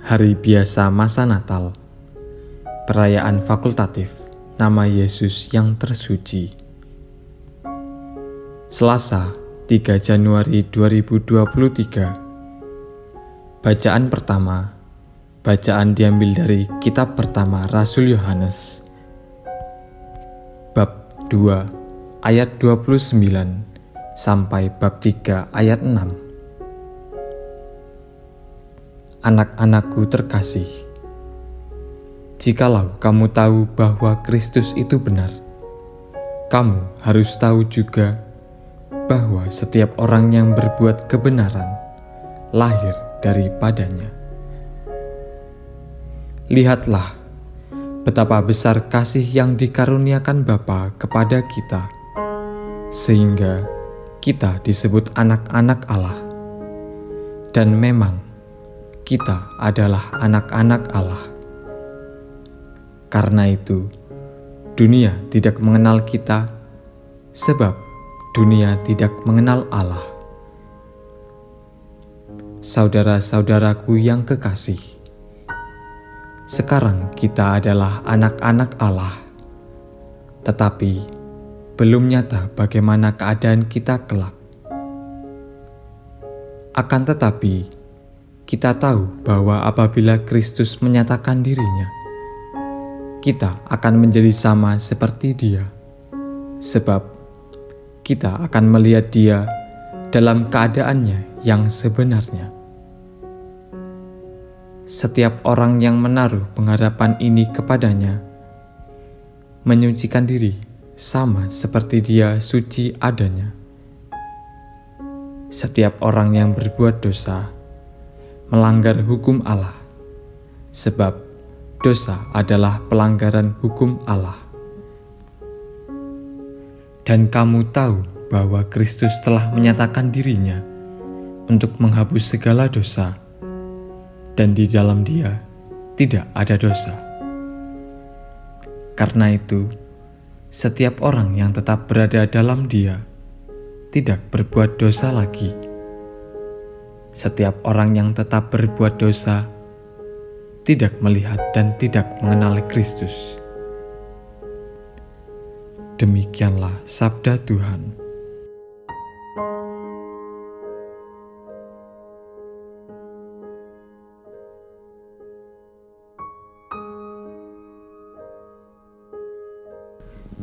Hari biasa masa Natal. Perayaan fakultatif Nama Yesus yang tersuci. Selasa 3 Januari 2023 Bacaan pertama. Bacaan diambil dari kitab pertama Rasul Yohanes. Bab 2 ayat 29 sampai bab 3 ayat 6 anak-anakku terkasih. Jikalau kamu tahu bahwa Kristus itu benar, kamu harus tahu juga bahwa setiap orang yang berbuat kebenaran lahir daripadanya. Lihatlah betapa besar kasih yang dikaruniakan Bapa kepada kita, sehingga kita disebut anak-anak Allah. Dan memang kita adalah anak-anak Allah. Karena itu, dunia tidak mengenal kita, sebab dunia tidak mengenal Allah. Saudara-saudaraku yang kekasih, sekarang kita adalah anak-anak Allah, tetapi belum nyata bagaimana keadaan kita kelak. Akan tetapi, kita tahu bahwa apabila Kristus menyatakan dirinya, kita akan menjadi sama seperti Dia, sebab kita akan melihat Dia dalam keadaannya yang sebenarnya. Setiap orang yang menaruh pengharapan ini kepadanya menyucikan diri sama seperti Dia suci adanya. Setiap orang yang berbuat dosa melanggar hukum Allah, sebab dosa adalah pelanggaran hukum Allah. Dan kamu tahu bahwa Kristus telah menyatakan dirinya untuk menghapus segala dosa, dan di dalam Dia tidak ada dosa. Karena itu, setiap orang yang tetap berada dalam Dia tidak berbuat dosa lagi setiap orang yang tetap berbuat dosa tidak melihat dan tidak mengenali Kristus. Demikianlah sabda Tuhan.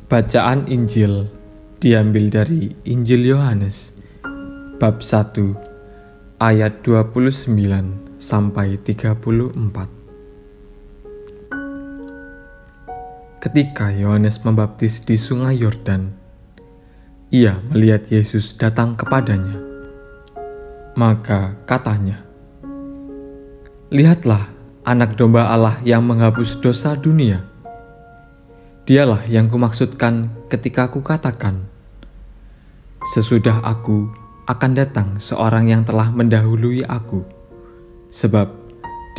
Bacaan Injil diambil dari Injil Yohanes bab 1 ayat 29 sampai 34. Ketika Yohanes membaptis di Sungai Yordan, ia melihat Yesus datang kepadanya. Maka katanya, "Lihatlah anak domba Allah yang menghapus dosa dunia. Dialah yang kumaksudkan ketika kukatakan, sesudah aku akan datang seorang yang telah mendahului aku, sebab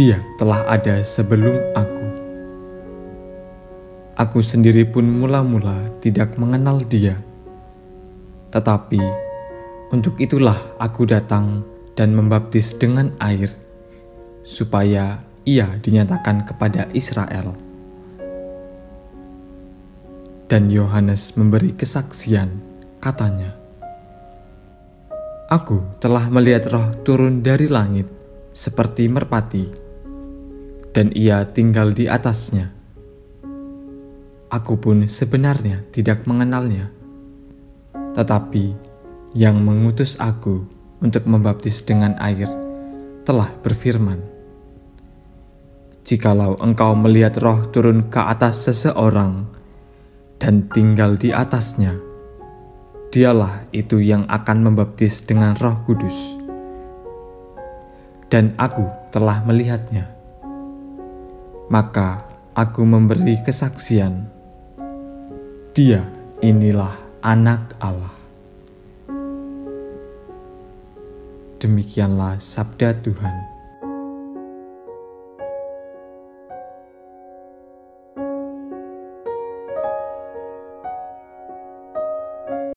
dia telah ada sebelum aku. Aku sendiri pun mula-mula tidak mengenal dia, tetapi untuk itulah aku datang dan membaptis dengan air, supaya ia dinyatakan kepada Israel. Dan Yohanes memberi kesaksian, katanya, Aku telah melihat roh turun dari langit seperti merpati, dan ia tinggal di atasnya. Aku pun sebenarnya tidak mengenalnya, tetapi yang mengutus aku untuk membaptis dengan air telah berfirman, "Jikalau engkau melihat roh turun ke atas seseorang dan tinggal di atasnya," Dialah itu yang akan membaptis dengan Roh Kudus, dan aku telah melihatnya. Maka aku memberi kesaksian, Dia inilah Anak Allah. Demikianlah sabda Tuhan.